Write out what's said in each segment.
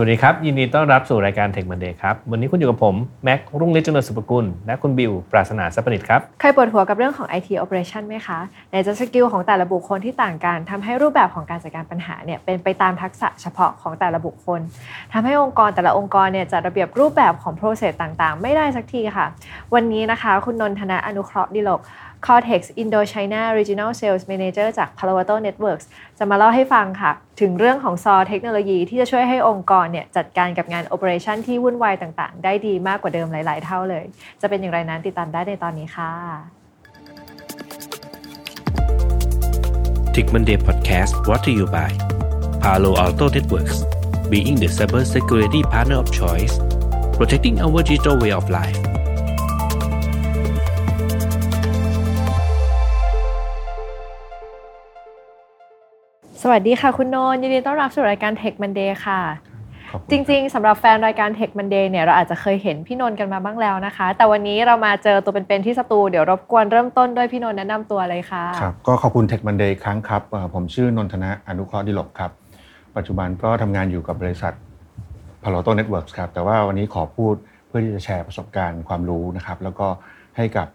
สวัสดีครับ ยินดีต้อนรับสู่รายการ Tech Monday ครับ วันนี้คุณอยู่กับผม แม็กรุ่งฤทธิ์จุลสุภกุล และคุณบิว ปราศนาสัพนิตครับ เคยปวดหัวกับเรื่องของ IT operation ไหมคะ ไหนจะ skill ของแต่ละบุคคลที่ต่างกันทำให้รูปแบบของการจัดการปัญหาเนี่ยเป็นไปตามทักษะเฉพาะของแต่ละบุคคลทำให้องค์กรแต่ละองค์กรเนี่ยจัดระเบียบรูปแบบของ process ต่างๆ ไม่ได้สักทีค่ะ วันนี้นะคะ คุณนนทนะ อนุเคราะห์ดิลก Cortex Indochina Regional Sales Manager จาก Palo Alto Networks จะมาเล่าให้ฟังค่ะ ถึงเรื่องของซอเทคโนโลยีที่จะช่วยให้องค์กรเนี่ยจัดการกับงาน Operation ที่วุ่นวายต่างๆ ได้ดีมากกว่าเดิมหลาย ๆ เท่าเลย จะเป็นอย่างไรนั้นติดตามได้ในตอนนี้ค่ะ Tick Monday Podcast brought to you by Palo Alto Networks being the cyber security partner of choice protecting our digital way of life วัสดีค่ะคุณโนนยินดีต้อนรับสู่รายการ Tech Monday ค่ะ จริง ๆสำหรับแฟนรายการ Tech Monday เนี่ยเราอาจจะเคยเห็นพี่นนท์กันมาบ้างแล้วนะคะ แต่วันนี้เรามาเจอตัวเป็นๆที่สตูเดี๋ยวรบกวนเริ่มต้นด้วยพี่นนท์แนะนำตัวเลยค่ะครับก็ขอบคุณ Tech Monday ครั้งครับ ผมชื่อนนทนะอนุเคราะห์ดิลกครับ ปัจจุบันก็ทำงานอยู่กับบริษัท Palo Alto Networks ครับแต่ว่าวันนี้ขอพูดเพื่อที่จะแชร์ประสบการณ์ความรู้นะครับแล้วก็ให้กับ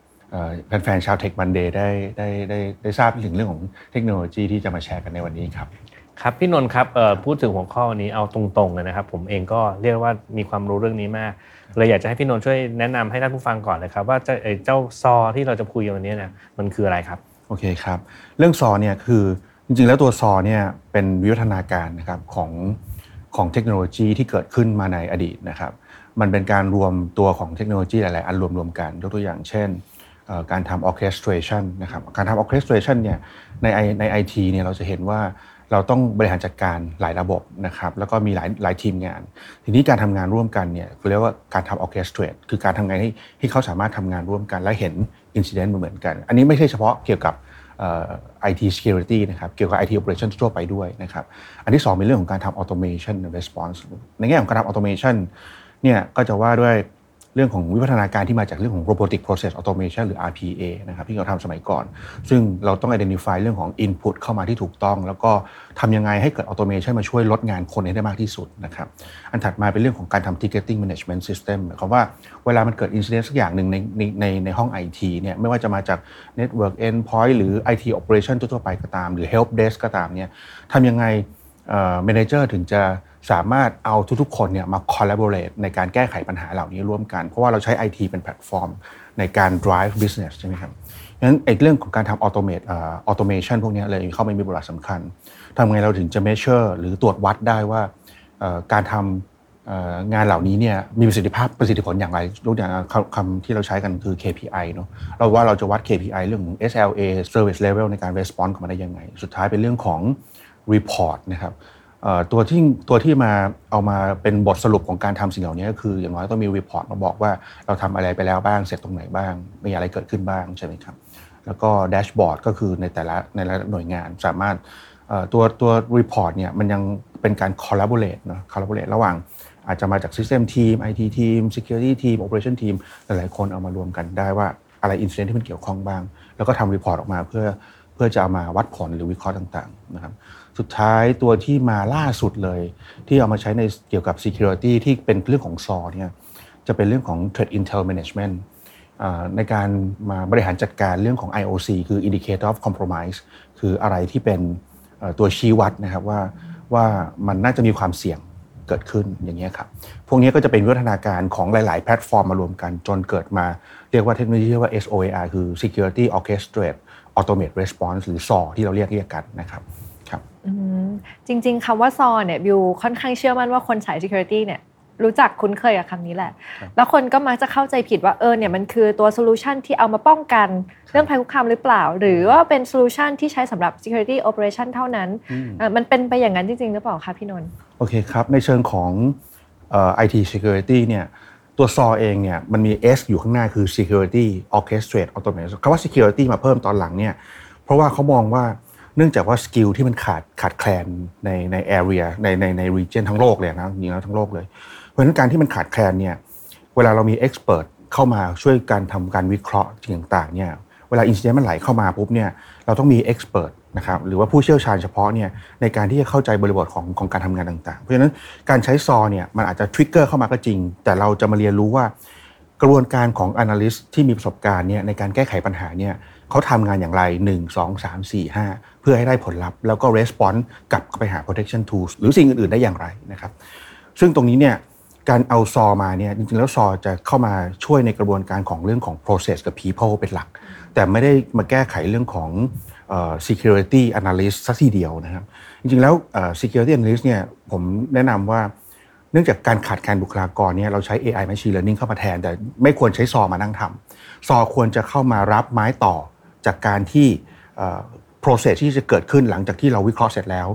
แฟนๆชาวเทคบันเดย์ได้ได้ได้ได้ทราบถึงเรื่องของเทคโนโลยีที่จะมาแชร์กันในวันนี้ครับครับพี่นนท์ครับพูดถึงหัวข้อนี้เอาตรงๆเลยนะครับ ผมเองก็เรียกว่ามีความรู้เรื่องนี้มากเลยอยากจะให้พี่นนท์ช่วยแนะนำให้ท่านผู้ฟังก่อนเลยครับ ว่าเจ้าซอที่เราจะคุยวันนี้เนี่ยมันคืออะไรครับโอเคครับ เรื่องซอเนี่ยคือจริงๆแล้วตัวซอเนี่ยเป็นวิวัฒนาการนะครับของของเทคโนโลยีที่เกิดขึ้นมาในอดีตนะครับ มันเป็นการรวมตัวของเทคโนโลยีหลายๆ อันรวมๆกันยกตัวอย่างเช่น การทำ orchestration นะครับการทำ orchestration เนี่ยในในไอทีเนี่ยเราจะเห็นว่าเราต้องบริหารจัดการหลายระบบนะครับแล้วก็มีหลายหลายทีมงาน ทีนี้การทำงานร่วมกันเนี่ยเรียกว่าการทำ orchestrate คือการทำงานให้ให้เขาสามารถทำงานร่วมกัน และเห็น incident เหมือนกัน อันนี้ไม่ใช่เฉพาะเกี่ยวกับไอที security นะครับเกี่ยวกับ IT operation ทั่วไปด้วยนะครับอันที่2เป็นเรื่องของการทำ automation response ในแง่ของการทำ automation เนี่ยก็จะว่าด้วย เรื่องของวิวัฒนาการที่มาจากเรื่องของ robotic process automation หรือ RPA นะครับที่เราทำสมัยก่อน ซึ่งเราต้อง identify เรื่องของ input เข้ามาที่ถูกต้อง แล้วก็ทำยังไงให้เกิด automation มาช่วยลดงานคนให้ได้มากที่สุดนะครับอันถัดมาเป็นเรื่องของการทำ ticketing management system หมายความว่าเวลามันเกิด incident สักอย่างหนึ่งในในในในห้อง IT เนี่ยไม่ว่าจะมาจาก network endpoint หรือ IT operation ทั่วไปก็ตาม หรือ help desk ก็ตามเนี่ยทำยังไง manager ถึงจะสามารถเอาทุกๆ คนเนี่ยมา collaborate ในการแก้ไขปัญหาเหล่านี้ร่วมกัน เพราะว่าเราใช้ IT เป็นแพลตฟอร์ม ในการ drive business ใช่ไหมครับงั้นเอกเรื่องของการทำ automate automation พวกนี้เลยเข้ามามีบทบาทสำคัญทำไงเราถึงจะ measure หรือตรวจวัดได้ว่าการทำงานเหล่านี้เนี่ยมีประสิทธิภาพประสิทธิผลอย่างไรยกอย่างคำที่เราใช้กันคือ KPI เนาะเราว่าเราจะวัด KPI เรื่องของ SLA service level ในการ response เข้ามาได้ยังไง สุดท้ายเป็นเรื่องของ report นะครับตัวที่ตัวที่มาเอามาเป็นบทสรุปของการทำสิ่งเหล่านี้ก็คือ อย่างน้อยต้องมี report มาบอกว่าเราทำอะไรไปแล้วบ้างเสร็จตรงไหนบ้าง มีอะไรเกิดขึ้นบ้างใช่ไหมครับแล้วก็ dashboard ก็คือในแต่ละในแต่ละหน่วยงานสามารถตัวตัว report เนี่ยมันยังเป็นการ collaborate นะ collaborate ระหว่างอาจจะมาจาก System Team IT Team Security Team Operation Team หลายๆคนเอามารวมกันได้ว่าอะไร incident ที่มันเกี่ยวข้องบ้าง แล้วก็ทำ report ออกมาเพื่อเพื่อจะเอามาวัดผลหรือวิเคราะห์ต่างๆนะครับ สุดท้ายตัวที่มาล่าสุดเลย ที่เอามาใช้ในเกี่ยวกับ security ที่เป็นเรื่องของ SOAR เนี่ยจะเป็นเรื่องของ threat intel management ในการมาบริหารจัดการเรื่องของ IOC คือ indicator of compromise คืออะไรที่เป็นตัวชี้วัดนะครับว่าว่ามันน่าจะมีความเสี่ยงเกิดขึ้นอย่างนี้ครับ พวกนี้ก็จะเป็นวิวัฒนาการของหลาย ๆ แพลตฟอร์มมารวมกัน จนเกิดมาเรียกว่าเทคโนโลยีเรียกว่า SOAR คือ Security Orchestrate Automate Response หรือ SOAR ที่เราเรียกเรียกกันนะครับ จริง ๆคำว่า SOAR เนี่ยบิวค่อนข้างเชื่อมั่นว่าคนสาย security เนี่ยรู้จักคุ้นเคยกับคำนี้แหละ แล้วคนก็มักจะเข้าใจผิดว่าเออเนี่ยมันคือตัว solution ที่เอามาป้องกันเรื่องภัยคุกคามหรือเปล่า หรือว่าเป็น solution ที่ใช้สำหรับ security operation เท่านั้น มันเป็นไปอย่างนั้นจริง ๆ หรือเปล่าคะพี่นนท์โอเคครับ ในเชิงของเอ่อ IT security เนี่ยตัว SOAR เองเนี่ยมันมี S อยู่ข้างหน้าคือ security orchestrate automate คำว่า security มาเพิ่มตอนหลังเนี่ยเพราะว่าเขามองว่า เนื่องจากว่า skill ที่มันขาดขาดแคลนในใน area ในในใน region ทั้งโลกเลยนะจริงแล้วทั้งโลกเลย เพราะฉะนั้นการที่มันขาดแคลนเนี่ยเวลาเรามี expert เข้ามาช่วยการทำการวิเคราะห์สิ่งต่างๆเนี่ยเวลา incident มันไหลเข้ามาปุ๊บเนี่ยเราต้องมี expert นะครับหรือว่าผู้เชี่ยวชาญเฉพาะเนี่ยในการที่จะเข้าใจบริบทของของการทำงานต่างๆ เพราะฉะนั้นการใช้ SOAR เนี่ยมันอาจจะ trigger เข้ามาก็จริง แต่เราจะมาเรียนรู้ว่ากระบวนการของ Analyst ที่มีประสบการณ์เนี่ยในการแก้ไขปัญหาเนี่ย เขาทำงานอย่างไร 1 2 3 4 5 เพื่อให้ได้ผลลัพธ์แล้วก็ response กลับไปหา protection tools หรือสิ่งอื่น ๆ ได้อย่างไรนะครับ ซึ่งตรงนี้เนี่ยการเอา SOAR มาเนี่ยจริง ๆ แล้ว SOAR จะเข้ามาช่วยในกระบวนการของเรื่องของ process กับ people เป็นหลัก แต่ไม่ได้มาแก้ไขเรื่องของ security analyst สักทีเดียวนะครับ จริง ๆ แล้ว security analyst เนี่ยผมแนะนำว่าเนื่องจากการขาดการบุคลากรเนี่ยเราใช้ AI machine learning เข้ามาแทน แต่ไม่ควรใช้ซอมานั่งทำซอควรจะเข้ามารับไม้ต่อ จากการที่ process ที่จะเกิดขึ้นหลังจากที่เราวิเคราะห์เสร็จแล้ว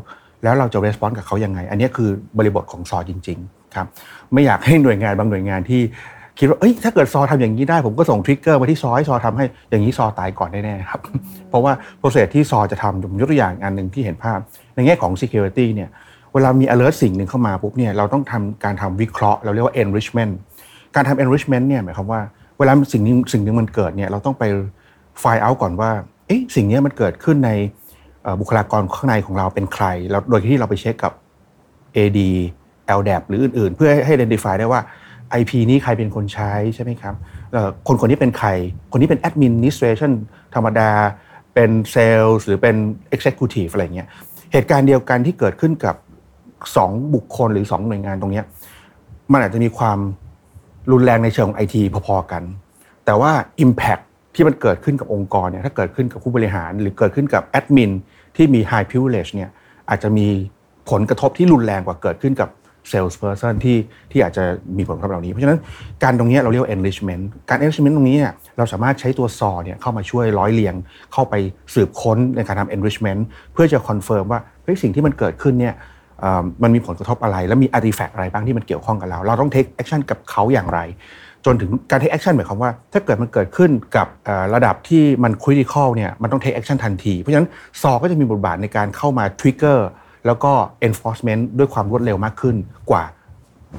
แล้วเราจะ response กับเขายังไง อันนี้คือบริบทของซอจริงๆครับไม่อยากให้หน่วยงานบางหน่วยงานที่คิดว่าเอ้ยถ้าเกิดซอทำอย่างนี้ได้ ผมก็ส่งทริกเกอร์มาที่ซอให้ซอทำให้อย่างนี้ซอตายก่อนแน่ๆครับ เพราะว่าโปรเซสที่ซอจะทำผมยกตัวอย่างอันหนึ่งที่เห็นภาพ ในแง่ของ security เนี่ยเวลามี alert สิ่งหนึ่งเข้ามาปุ๊บเนี่ยเราต้องทำการทำวิเคราะห์ เราเรียกว่า enrichment การทำ enrichment เนี่ยหมายความว่าเวลาสิ่งนี้สิ่งหนึ่งมันเกิดเนี่ยเราต้องไป find out ก่อนว่าเอ๊ะสิ่งนี้มันเกิดขึ้นในบุคลากรข้างในของเราเป็นใครแล้วโดยที่เราไปเช็คกับ AD LDAP หรืออื่นๆ เพื่อให้ identify ได้ว่า IP นี้ใครเป็นคนใช้ใช่ไหมครับคนคนนี้เป็นใคร คนนี้เป็น administration ธรรมดา เป็นเซลล์หรือเป็น executive อะไรเงี้ย เหตุการณ์เดียวกันที่เกิดขึ้นกับ 2 บุคคลหรือ 2 หน่วยงานตรงนี้ มันอาจจะมีความรุนแรงในเชิงของไอทีพอๆกัน แต่ว่า Impact ที่มันเกิดขึ้นกับองค์กรเนี่ยถ้าเกิดขึ้นกับผู้บริหาร หรือเกิดขึ้นกับแอดมินที่มี high privilege เนี่ยอาจจะมีผลกระทบที่รุนแรงกว่าเกิดขึ้นกับ salesperson ที่ที่อาจจะมีผลกระทบเหล่านี้ เพราะฉะนั้นการตรงนี้เราเรียกว่า enrichment การ enrichment ตรงนี้เนี่ยเราสามารถใช้ตัว SOAR เนี่ยเข้ามาช่วยร้อยเรียง เข้าไปสืบค้นในการทำ enrichment เพื่อจะ confirm ว่าเฮ้ยสิ่งที่มันเกิดขึ้นเนี่ยมันมีผลกระทบอะไร และมี artifact อะไรบ้างที่มันเกี่ยวข้องกับเรา เราต้อง take action กับเขาอย่างไร จนถึงการ take action หมายความว่า ถ้าเกิดมันเกิดขึ้นกับระดับที่มัน critical เนี่ยมันต้อง take action ทันที เพราะฉะนั้นซอก็จะมีบทบาทในการเข้ามา trigger แล้วก็ enforcement ด้วยความรวดเร็วมากขึ้นกว่า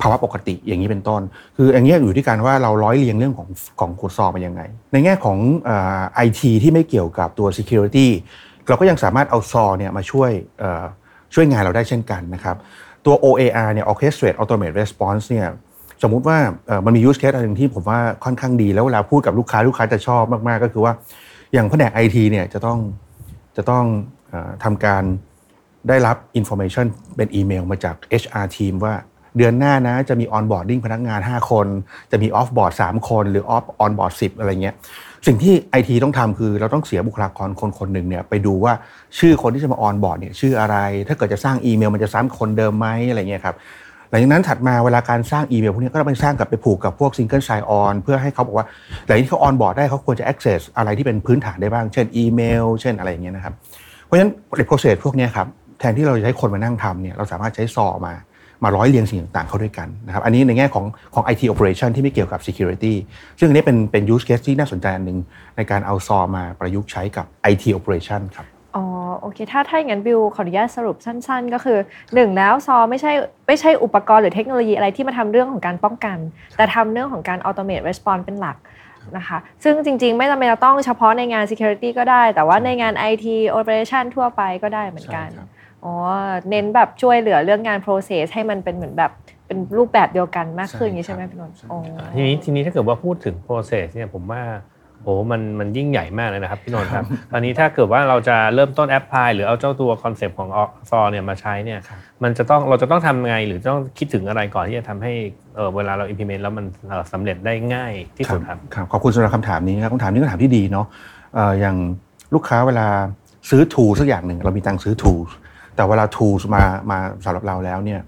ภาวะปกติอย่างนี้เป็นต้น คืออย่างนี้อยู่ที่การว่าเราร้อยเรียงเรื่องของของโคดซอมายังไง ในแง่ของไอทีที่ไม่เกี่ยวกับตัว security เราก็ยังสามารถเอาซอเนี่ยมาช่วยช่วยงานเราได้เช่นกันนะครับตัว OAR เนี่ย Orchestrate Automate Response เนี่ย สมมุติว่ามันมี use case อันหนึ่งที่ผมว่าค่อนข้างดี แล้วเวลาพูดกับลูกค้าลูกค้าจะชอบมาก ๆ ก็คือว่าอย่างแผนกไอทีเนี่ยจะต้องจะต้องทำการได้รับ information เป็นอีเมลมาจาก HR team ว่าเดือนหน้านะจะมี onboarding พนักงาน 5 คน จะมี off board 3คน หรือ off on board 10 อะไรเงี้ย สิ่งที่ไอทีต้องทำคือเราต้องเสียบุคลากรคนคนหนึ่งเนี่ยไปดูว่าชื่อคนที่จะมา on board เนี่ยชื่ออะไร ถ้าเกิดจะสร้างอีเมลมันจะซ้ำคนเดิมไหมอะไรเงี้ยครับ หลังจากนั้นถัดมาเวลาการสร้างอีเมลพวกนี้ก็ต้องไปสร้างกับไปผูกกับพวก single sign on เพื่อให้เขาบอกว่าหลังที่เขา on board ได้เขาควรจะ access อะไรที่เป็นพื้นฐานได้บ้าง เช่นอีเมล เช่นอะไรอย่างเงี้ยนะครับ เพราะฉะนั้น process พวกนี้ครับแทนที่เราจะใช้คนมานั่งทำเนี่ยเราสามารถใช้ซอมามาร้อยเรียงสิ่งต่างๆ เข้าด้วยกันนะครับ อันนี้ในแง่ของของ IT operation ที่ไม่เกี่ยวกับ security ซึ่งอันนี้เป็นเป็น use case ที่น่าสนใจอันหนึ่งในการเอาซอมาประยุกต์ใช้กับ IT operation ครับ อ๋อโอเคถ้าถ้าอย่างนั้นบิวขออนุญาตสรุปสั้น ๆ ก็คือหนึ่งแล้วซอไม่ใช่ไม่ใช่อุปกรณ์หรือเทคโนโลยีอะไรที่มาทำเรื่องของการป้องกัน แต่ทำเรื่องของการ automate response เป็นหลักนะคะซึ่งจริง ๆ ไม่จำเป็นจะต้องเฉพาะในงาน security ก็ได้ แต่ว่าในงาน IT operation ทั่วไปก็ได้เหมือนกันอ๋อเน้นแบบช่วยเหลือเรื่องงาน process ให้มันเป็นเหมือนแบบเป็นรูปแบบเดียวกันมากขึ้นอย่างนี้ใช่ไหมพี่นนท์ทีนี้ทีนี้ถ้าเกิดว่าพูดถึง process เนี่ยผมว่า โอ้มันมันยิ่งใหญ่มากเลยนะครับพี่นนท์ครับตอนนี้ถ้าเกิดว่าเราจะเริ่มต้น apply หรือเอาเจ้าตัว concept ของ SOAR เนี่ยมาใช้เนี่ยมันจะต้องเราจะต้องทำไงหรือต้องคิดถึงอะไรก่อนที่จะทำให้เออเวลาเรา implement แล้วมันสำเร็จได้ง่ายที่สุดครับครับขอบคุณสำหรับคำถามนี้ครับคำถามนี้คำถามที่ดีเนาะอย่างลูกค้าเวลาซื้อ tool สักอย่างหนึ่งเรามีตังค์ซื้อ tool แต่เวลา tools มามาสำหรับเราแล้วเนี่ย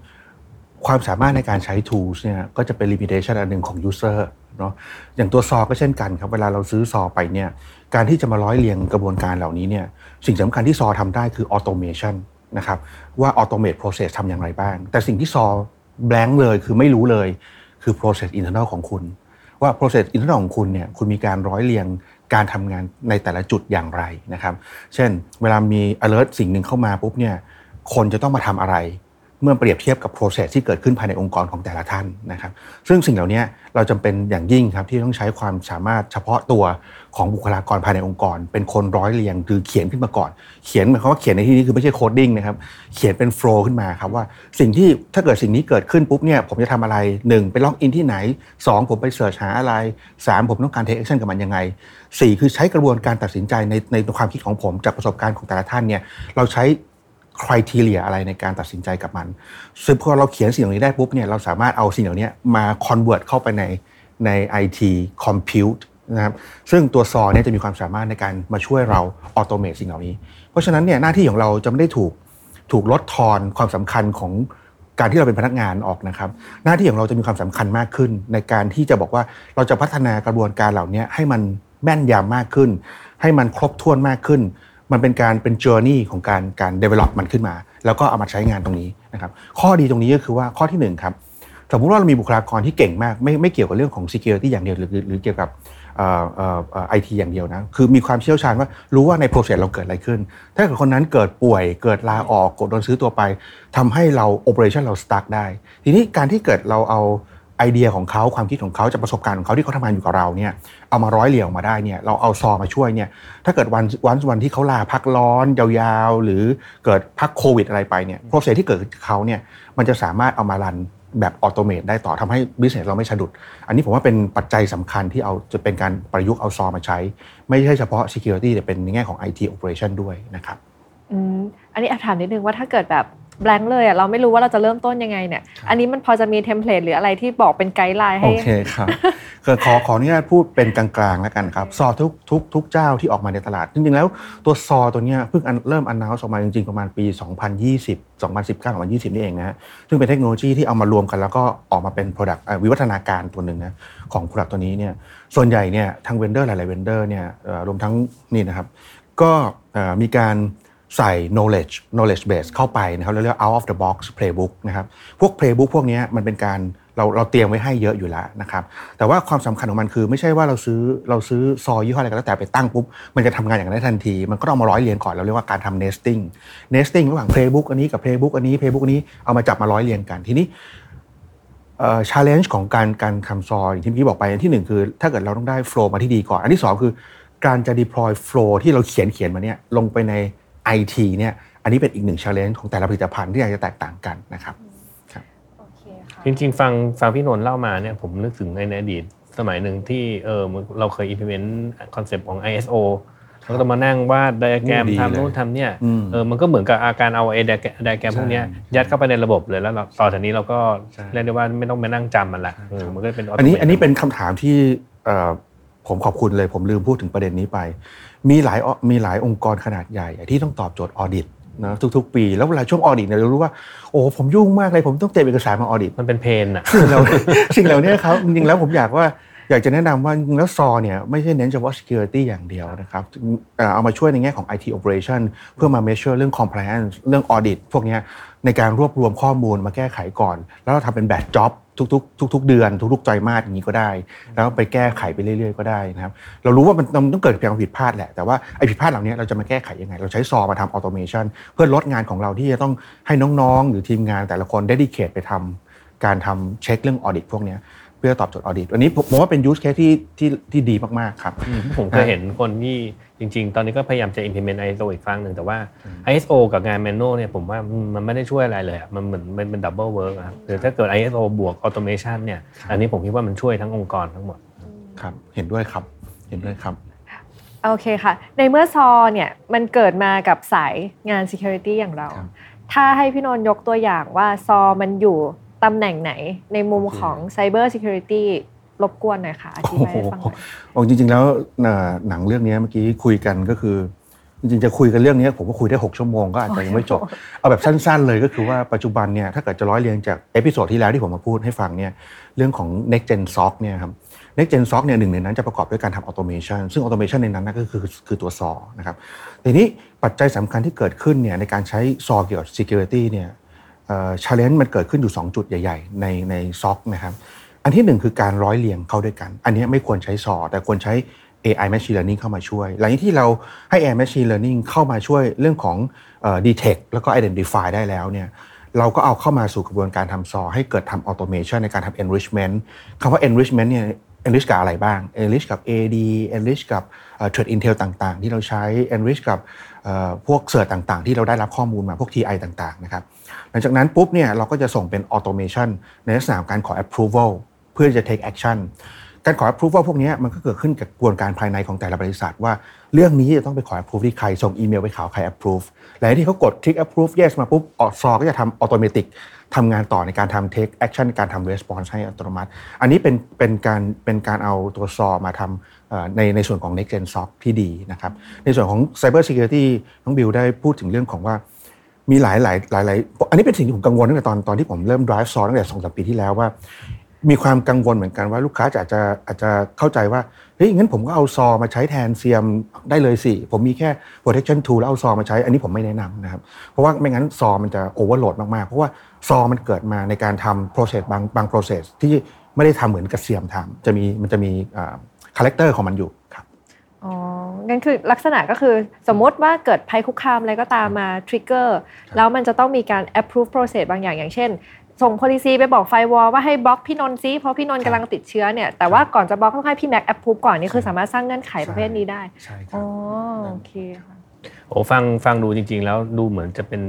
ความสามารถในการใช้ tools เนี่ยก็จะเป็น limitation อันหนึ่งของ user เนาะอย่างตัวซอก็เช่นกันครับ เวลาเราซื้อซอไปเนี่ยการที่จะมาร้อยเรียงกระบวนการเหล่านี้เนี่ยสิ่งสำคัญที่ซอทำได้คือ automation นะครับว่า automate process ทำอย่างไรบ้าง แต่สิ่งที่ซอ blank เลยคือไม่รู้เลยคือ process internal ของคุณ ว่า process internal ของคุณเนี่ยคุณมีการร้อยเรียงการทำงานในแต่ละจุดอย่างไรนะครับ เช่น เวลามี alert สิ่งหนึ่งเข้ามาปุ๊บเนี่ยคนจะต้องมาทำอะไร เมื่อเปรียบเทียบกับ process ที่เกิดขึ้นภายในองค์กรของแต่ละท่านนะครับซึ่งสิ่งเหล่านี้เราจำเป็นอย่างยิ่งครับที่ต้องใช้ความสามารถเฉพาะตัวของบุคลากรภายในองค์กร เป็นคนร้อยเรียงหรือเขียนขึ้นมาก่อน เขียนหมายความว่าเขียนในที่นี้คือไม่ใช่ coding นะครับเขียนเป็น flow ขึ้นมาครับว่าสิ่งที่ถ้าเกิดสิ่งนี้เกิดขึ้นปุ๊บเนี่ยผมจะทำอะไร 1 ไป login ที่ไหน 2 ผมไป search หาอะไร 3 ผมต้องการ take action กับมันยังไง 4 คือใช้กระบวนการตัดสินใจในในความคิดของผมจากประสบการณ์ของแต่ละท่านเนี่ยเราใช้ criteria อะไรในการตัดสินใจกับมันซึ่งพอเราเขียนสิ่งเหล่านี้ได้ปุ๊บเนี่ยเราสามารถเอาสิ่งเหล่านี้มา convert เข้าไปในใน IT Compute นะครับซึ่งตัว SOAR เนี่ยจะมีความสามารถในการมาช่วยเรา automate สิ่งเหล่านี้ เพราะฉะนั้นเนี่ยหน้าที่ของเราจะไม่ได้ถูกถูกลดทอนความสำคัญของการที่เราเป็นพนักงานออกนะครับ หน้าที่ของเราจะมีความสำคัญมากขึ้น ในการที่จะบอกว่าเราจะพัฒนากระบวนการเหล่านี้ให้มันแม่นยำมากขึ้น ให้มันครบถ้วนมากขึ้น มันเป็นการเป็นเจอร์นี่ของการการ develop มันขึ้นมา แล้วก็เอามาใช้งานตรงนี้นะครับข้อดีตรงนี้ก็คือว่าข้อที่หนึ่งครับสมมติว่าเรามีบุคลากรที่เก่งมากไม่ไม่เกี่ยวกับเรื่องของ security อย่างเดียวหรือหรือเกี่ยวกับไอทีอย่างเดียวนะคือมีความเชี่ยวชาญว่ารู้ว่าในโปรเซสเราเกิดอะไรขึ้น ถ้าเกิดคนนั้นเกิดป่วยเกิดลาออกกดโดนซื้อตัวไปทำให้เรา operation เราสตาร์ทได้ ทีนี้การที่เกิดเราเอา ไอเดียของเขาความคิดของเขาจากประสบการณ์ของเขาที่เขาทำงานอยู่กับเราเนี่ยเอามาร้อยเหลี่ยงมาได้เนี่ยเราเอา SOAR มาช่วยเนี่ยถ้าเกิดวันวันวันที่เขาลาพักร้อนยาวๆ หรือเกิดพักโควิดอะไรไปเนี่ย process ที่เกิดเขาเนี่ยมันจะสามารถเอามา run แบบ automate ได้ต่อทำให้ business เราไม่สะดุด อันนี้ผมว่าเป็นปัจจัยสำคัญที่เอาจะเป็นการประยุกต์เอา SOAR มาใช้ ไม่ใช่เฉพาะ Security แต่เป็นในแง่ของ IT Operation ด้วยนะครับอืมอันนี้ถามนิดนึงว่าถ้าเกิดแบบ blank เลยอะเราไม่รู้ว่าเราจะเริ่มต้นยังไงเนี่ย อันนี้มันพอจะมี template หรืออะไรที่บอกเป็น guideline ให้ โอเคครับขอขออนุญาตพูดเป็นกลางๆแล้วกันครับ SOAR ทุกทุกทุกเจ้าที่ออกมาในตลาด จริงๆแล้วตัว SOAR ตัวเนี้ยเพิ่งเริ่ม announce ออกมาจริงๆ ประมาณปี 2020 2019 2020 นี่เองนะฮะซึ่งเป็นเทคโนโลยีที่เอามารวมกันแล้วก็ออกมาเป็น Product วิวัฒนาการตัวหนึ่งนะของ Product ตัวนี้เนี่ยส่วนใหญ่เนี่ยทาง vendor หลายๆเวนเดอร์เนี่ยรวมทั้งนี่นะครับก็มีการ ใส่ knowledge knowledge base เข้าไปนะครับเรียกว่า out of the box playbook นะครับพวก playbook พวกนี้มันเป็นการเราเราเตรียมไว้ให้เยอะอยู่แล้วนะครับแต่ว่าความสำคัญของมันคือไม่ใช่ว่าเราซื้อเราซื้อซอยยี่ห้ออะไรก็แล้วแต่ไปตั้งปุ๊บ มันจะทำงานอย่างนั้นได้ทันที มันก็ต้องมาร้อยเรียงก่อนเราเรียกว่าการทำ nesting nesting ระหว่าง playbook อันนี้กับ playbook อันนี้ playbook อันนี้เอามาจับมาร้อยเรียงกันทีนี้ challenge ของการการทำซอยที่เมื่อกี้บอกไปอันที่หนึ่งคือ ถ้าเกิดเราต้องได้ flow มาที่ดีก่อน อันที่สองคือการจะ deploy flow ที่เราเขียนเขียนมาเนี่ยลงไปใน IT เนี่ยอันนี้เป็นอีกหนึ่ง challenge ของแต่ละผลิตภัณฑ์ที่อาจจะแตกต่างกันนะครับจริงๆ ฟังฟังพี่นนท์เล่ามาเนี่ยผมนึกถึงในอดีตสมัยหนึ่งที่เออเราเคย implement concept ของ ISO เราก็ต้องมานั่งวาดไดอะแกรมดีเลยทำนู่นทำเนี่ยอืมเออมันก็เหมือนกับอาการเอาไอ้ไดอะแกรมพวกเนี้ยใช่ยัดเข้าไปในระบบเลยแล้วเราต่อจากนี้เราก็ใช่เรียกได้ว่าไม่ต้องมานั่งจำมันละเออมันก็เป็นอันนี้ automate อันนี้เป็นคำถามที่เอ่อผมขอบคุณเลยผมลืมพูดถึงประเด็นนี้ไป มีหลายมีหลายองค์กรขนาดใหญ่ ที่ต้องตอบโจทย์ audit นะทุกๆ ปีแล้วเวลาช่วง audit เนี่ยเรารู้ว่าโอ้ผมยุ่งมากเลยผมต้องเตรียมเอกสารมา audit มันเป็น pain อะสิ่งเหล่าสิ่งเหล่านี้ครับจริงๆแล้วผมอยากว่าอยากจะแนะนำว่าจริงๆแล้ว SOAR เนี่ยไม่ใช่เน้นเฉพาะ security อย่างเดียวนะครับเอ่อเอามาช่วยในแง่ของ IT operation เพื่อมา measure เรื่อง compliance เรื่อง audit พวกเนี้ยในการรวบรวมข้อมูลมาแก้ไขก่อน แล้วเราทำเป็นแบบ job ทุกๆ ทุก ๆ เดือน ทุกๆไตรมาสอย่างนี้ก็ได้ แล้วไปแก้ไขไปเรื่อยๆก็ได้นะครับเรารู้ว่ามันมันต้องเกิดเพียงผิดพลาดแหละแต่ว่าไอ้ผิดพลาดเหล่านี้เราจะมาแก้ไขยังไง เราใช้ SOAR มาทำ automation เพื่อลดงานของเราที่จะต้องให้น้องๆ หรือทีมงานแต่ละคน dedicate ไปทำการทำเช็คเรื่อง audit พวกเนี้ยเพื่อตอบโจทย์ audit อันนี้ผมผมว่าเป็น use case ที่ที่ที่ดีมากๆครับ ผมเคยเห็นคนที่จริง ๆ ตอนนี้ก็พยายามจะ implement ISO อีกครั้งหนึ่งแต่ว่า ISO กับงาน manual เนี่ยผมว่ามันไม่ได้ช่วยอะไรเลยอะมันเหมือนมันเป็น double work อะครับหรือถ้าเกิด ISO บวก automation เนี่ยอันนี้ผมคิดว่ามันช่วยทั้งองค์กรทั้งหมดครับเห็นด้วยครับเห็นด้วยครับโอเคค่ะ ในเมื่อซอเนี่ยมันเกิดมากับสายงาน Security อย่างเราครับถ้าให้พี่นนท์ยกตัวอย่างว่าซอมันอยู่ ตำแหน่งไหนในมุมของ Cyber Security รบกวนหน่อยค่ะอธิบายให้ฟังหน่อยโอ้จริง ๆ แล้วเอ่อหนังเรื่องนี้เมื่อกี้คุยกันก็คือ จริงๆจะคุยกันเรื่องนี้ผมก็คุยได้ 6 ชั่วโมงก็อาจจะยังไม่จบ เอาแบบสั้น ๆ เลยก็คือว่าปัจจุบันเนี่ยถ้าเกิดจะร้อยเรียงจาก episode ที่แล้วที่ผมมาพูดให้ฟังเนี่ยเรื่องของ next gen SOC เนี่ยครับ next gen SOC เนี่ยหนึ่งในนั้นจะประกอบด้วยการทำ automation ซึ่ง automation ในนั้นนะก็คือคือตัว SOAR นะครับทีนี้ปัจจัยสำคัญที่เกิดขึ้นเนี่ยในการใช้ SOAR เกี่ยวกับ security เนี่ย เอ่อ challenge มันเกิดขึ้นอยู่ 2 จุดใหญ่ ๆ ในใน SOC นะครับอันที่หนึ่งคือการร้อยเรียงเข้าด้วยกัน อันนี้ไม่ควรใช้ซอแต่ควรใช้ AI Machine Learning เข้ามาช่วย หลังจากที่เราให้ AI Machine Learning เข้ามาช่วยเรื่องของ detect แล้วก็ identify ได้แล้วเนี่ยเราก็เอาเข้ามาสู่กระบวนการทำซอให้เกิดทำ automation ในการทำ enrichment คำว่า enrichment เนี่ย enrich กับอะไรบ้าง enrich กับ AD enrich กับ เทรดอินเทลต่างๆ ที่เราใช้ enrich กับพวกเสิร์ชต่างๆ ที่เราได้รับข้อมูลมาพวก TI ต่างๆนะครับหลังจากนั้นปุ๊บเนี่ยเราก็จะส่งเป็น automation ในลักษณะการขอ approval เพื่อจะ take action การขอ approval พวกนี้มันก็เกิดขึ้นกับกระบวนการภายในของแต่ละบริษัท ว่าเรื่องนี้จะต้องไปขอ approve ที่ใคร ส่งอีเมลไปข่าวใคร approve หลังจากที่เขากด tick approve yes มาปุ๊บออซอก็จะทำ automatic ทำงานต่อในการทำ take action ในการทำ response ให้อัตโนมัติ อันนี้เป็นเป็นการเป็นการเอาตัวซอมาทำในในส่วนของ next gen SOC ที่ดีนะครับในส่วนของ cyber security น้องบิวได้พูดถึงเรื่องของว่ามีหลายหลายหลายหลายอันนี้เป็นสิ่งที่ผมกังวลตั้งแต่ตอนตอนที่ผมเริ่ม drive ซอตั้งแต่สองสามปีที่แล้วว่า มีความกังวลเหมือนกันว่าลูกค้าจะอาจจะอาจจะเข้าใจว่าเฮ้ยงั้นผมก็เอาซอมาใช้แทนเซียมได้เลยสิ ผมมีแค่ protection tool แล้วเอาซอมาใช้ อันนี้ผมไม่แนะนำนะครับ เพราะว่าไม่งั้นซอมันจะ overload มากๆ เพราะว่าซอมันเกิดมาในการทำ process บางบาง process ที่ไม่ได้ทำเหมือนกับเซียมทำจะมีมันจะมีcharacter ของมันอยู่ครับอ๋องั้นคือลักษณะก็คือสมมติว่าเกิดภัยคุกคามอะไรก็ตามมา trigger แล้วมันจะต้องมีการ approve process บางอย่างอย่างเช่น ส่ง policy ไปบอก firewall ว่าให้บล็อกพี่นนท์ซิเพราะพี่นนท์กำลังติดเชื้อเนี่ยแต่ว่าก่อนจะบล็อกต้องให้พี่แม็ก approve ก่อนนี่คือสามารถสร้างเงื่อนไขประเภทนี้ได้ใช่ครัอ๋อโอเคค่ะโอ้ฟังฟังดูจริง ๆ แล้วดูเหมือนจะเป็น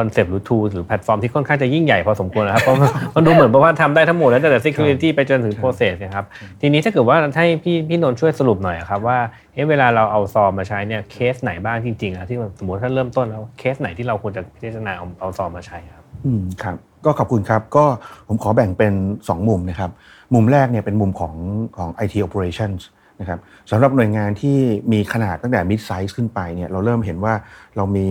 concept หรือ tool หรือแพลตฟอร์มที่ค่อนข้างจะยิ่งใหญ่พอสมควรนะครับเพราะมันมันดูเหมือนว่าทำได้ทั้งหมดแล้วแต่ security ไปจนถึง process นะครับทีนี้ถ้าเกิดว่าให้พี่พี่นนท์ช่วยสรุปหน่อยครับว่าเอ๊ะเวลาเราเอาซอมมาใช้เนี่ยเคสไหนบ้างจริงๆอะที่สมมติถ้าเริ่มต้นแล้วเคสไหนที่เราควรจะพิจารณาเอาเอาซอมมาใช้ครับอืมครับ ก็ขอบคุณครับ ก็ผมขอแบ่งเป็น 2 มุมนะครับ มุมแรกเนี่ยเป็นมุมของของ IT operations นะครับสำหรับหน่วยงานที่มีขนาดตั้งแต่ mid size ขึ้นไปเนี่ยเราเริ่มเห็นว่าเรามี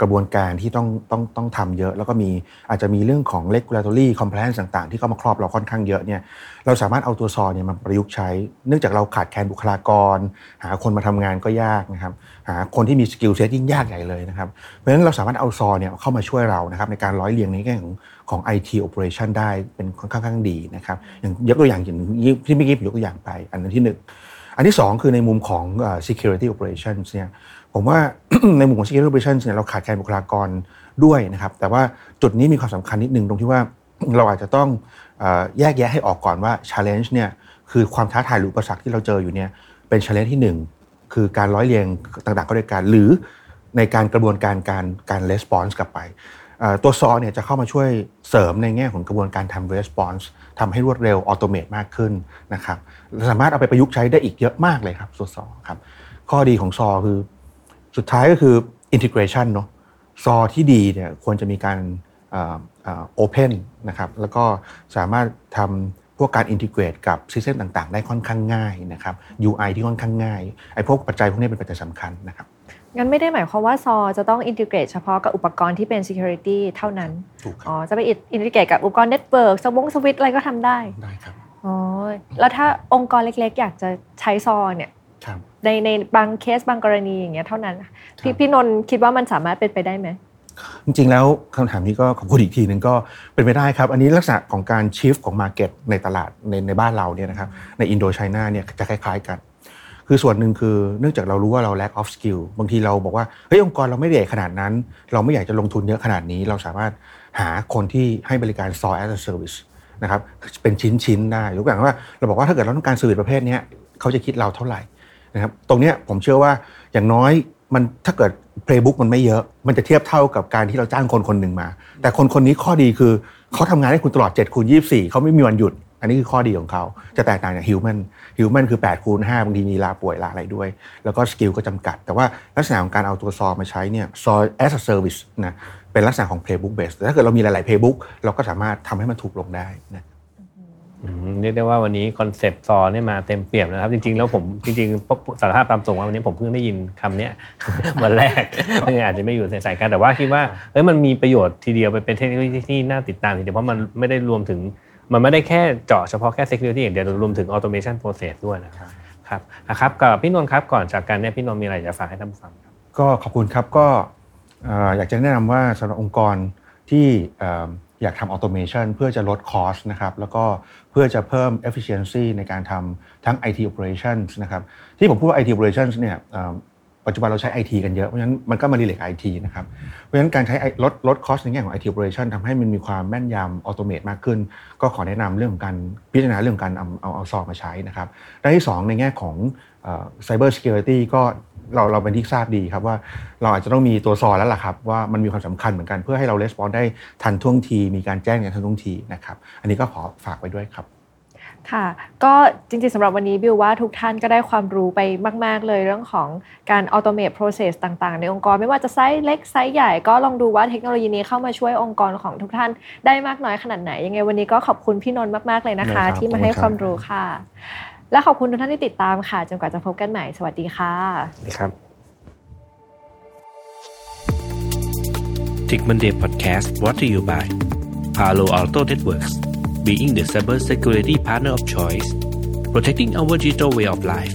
กระบวนการที่ต้องต้องต้องทำเยอะ แล้วก็มีอาจจะมีเรื่องของ regulatory compliance ต่างๆ ที่เข้ามาครอบเราค่อนข้างเยอะเนี่ยเราสามารถเอาตัว SOAR เนี่ยมาประยุกต์ใช้ เนื่องจากเราขาดแคลนบุคลากร หาคนมาทำงานก็ยากนะครับหาคนที่มี skill set ยิ่งยากใหญ่เลยนะครับเพราะฉะนั้นเราสามารถเอา SOAR เนี่ยเข้ามาช่วยเรานะครับในการร้อยเรียงในแง่ของของ IT operation ได้เป็นค่อนข้างดีนะครับอย่างยกตัวอย่างอย่างที่เมื่อกี้ผมยกตัวอย่างไป อันนั้นที่หนึ่งอันที่สองคือในมุมของ security operations เนี่ยผมว่า ในหมุมของ security operations เนี่ยเราขาดแคลนบุคลากรด้วยนะครับ แต่ว่าจุดนี้มีความสำคัญนิดนึงตรงที่ว่าเราอาจจะต้องอแยกแยะให้ออกก่อนว่า challenge เนี่ยคือความท้าทายหรืออุปสรรคที่เราเจออยู่เนี่ยเป็น challenge ที่หนึ่งคือการร้อยเรียงต่างๆเข้าด้วยกันหรือในการกระบวนการการการ response กลับไปตัวซอเนี่ยจะเข้ามาช่วยเสริมในแง่ของกระบวนการทำ response ทำให้รวดเร็ว automate มากขึ้นนะครับสามารถเอาไปประยุกต์ใช้ได้อีกเยอะมากเลยครับตัวซอครับข้อดีของซอคือ สุดท้ายก็คือ integration เนาะ SOAR ที่ดีเนี่ยควรจะมีการ open นะครับแล้วก็สามารถทำพวกการ integrate กับ system ต่างๆ ได้ค่อนข้างง่ายนะครับ UI ที่ค่อนข้างง่ายไอ้พวกปัจจัยพวกนี้เป็นปัจจัยสำคัญนะครับงั้นไม่ได้หมายความว่า SOAR จะต้อง integrate เฉพาะกับอุปกรณ์ที่เป็น security เท่านั้นถูกครับอ๋อบจะไปintegrate กับอุปกรณ์ network สวงสวิตอะไรก็ทำได้ ได้ครับ อ๋อ แล้วถ้าองค์กรเล็กๆ อยากจะใช้ SOAR เนี่ยครับ ในในบางเคสบางกรณีอย่างเงี้ยเท่านั้นพี่ครับพี่นนท์คิดว่ามันสามารถเป็นไปได้ไหมจริงๆแล้วคำถามนี้ก็ขอบคุณอีกทีหนึ่งก็เป็นไปได้ครับ อันนี้ลักษณะของการ shift ของ market ในตลาดในในบ้านเราเนี่ยนะครับใน Indochina เนี่ยจะคล้าย ๆ กัน คือส่วนหนึ่งคือเนื่องจากเรารู้ว่าเรา lack of skill บางทีเราบอกว่าเฮ้ยองค์กรเราไม่ได้ใหญ่ขนาดนั้น เราไม่อยากจะลงทุนเยอะขนาดนี้ เราสามารถหาคนที่ให้บริการ s o as a service นะครับเป็นชิ้นๆได้ยกตัวอย่างว่าเราบอกว่าถ้าเกิดเราต้องการ service ประเภทเนี้ยเขาจะคิดเราเท่าไหร่ นะครับตรงนี้ผมเชื่อว่าอย่างน้อยมันถ้าเกิด playbook มันไม่เยอะ มันจะเทียบเท่ากับการที่เราจ้างคนคนหนึ่งมา แต่คนคนนี้ข้อดีคือเขาทำงานให้คุณตลอด7คูณ24 เขาไม่มีวันหยุด อันนี้คือข้อดีของเขา จะแตกต่างจากฮิวแมนฮิวแมนคือ8คูณ5บางทีมีลาป่วยลาอะไรด้วย แล้วก็ skill ก็จำกัด แต่ว่าลักษณะของการเอาตัวซอมาใช้เนี่ยซอ as a service นะเป็นลักษณะของ playbook base แต่ถ้าเกิดเรามีหลาย ๆ playbook เราก็สามารถทำให้มันถูกลงได้นะ เรียกได้ว่าวันนี้ concept SOAR เนี่ยมาเต็มเปี่ยมนะครับ จริง ๆ แล้วผมจริงๆสารภาพตามตรงว่าวันนี้ผมเพิ่งได้ยินคำเนี้ยวันแรกไม่งั้นอาจจะไม่อยู่ในสายการแต่ว่าคิดว่าเฮ้ยมันมีประโยชน์ทีเดียวไปเป็นเทคโนโลยีที่น่าติดตามทีเดียวเพราะมันไม่ได้รวมถึง มันไม่ได้แค่เจาะเฉพาะแค่ security อย่างเดียวรวมถึง automation process ด้วยนะครับครับนะครับกับพี่นนท์ครับก่อนจากกันเนี่ยพี่นนท์มีอะไรจะฝากให้ท่านผู้ฟังครับก็ขอบคุณครับก็เอ่ออยากจะแนะนำว่าสำหรับองค์กรที่เอ่ออยากทำ automation เพื่อจะลด cost นะครับแล้วก็เพื่อจะเพิ่ม efficiency ในการทำทั้ง IT operations นะครับที่ผมพูดว่า IT operations เนี่ยปัจจุบันเราใช้ IT กันเยอะ เพราะฉะนั้นมันก็มา relate IT นะครับ เพราะฉะนั้นการใช้ลดลด cost ในแง่ของ IT operation ทำให้มันมีความแม่นยำ automate มากขึ้น ก็ขอแนะนำเรื่องของการพิจารณาเรื่องการเอาเอาเอา SOAR มาใช้นะครับด้านที่ 2 ในแง่ของ Cyber Security ก็ เราเราเป็นที่ทราบดีครับว่าเราอาจจะต้องมีตัว SOAR แล้วล่ะครับว่ามันมีความสำคัญเหมือนกันเพื่อให้เรา respond ได้ทันท่วงที มีการแจ้งอย่างทันท่วงทีนะครับอันนี้ก็ขอฝากไว้ด้วยครับค่ะก็จริงๆสำหรับวันนี้บิวว่าทุกท่านก็ได้ความรู้ไปมาก ๆ เลยเรื่องของการ automate process ต่างๆ ในองค์กรไม่ว่าจะไซส์เล็กไซส์ใหญ่ก็ลองดูว่าเทคโนโลยีนี้เข้ามาช่วยองค์กรของทุกท่านได้มากน้อยขนาดไหน ยังไงวันนี้ก็ขอบคุณพี่นนท์มาก ๆ เลยนะคะได้ครับที่มาให้ขอบคุณครับความรู้ค่ะ และขอบคุณทุกท่านที่ติดตามค่ะ จนกว่าจะพบกันใหม่ สวัสดีค่ะครับ Tick Monday Podcast brought to you by Palo Alto Networks being the cybersecurity partner of choice protecting our digital way of life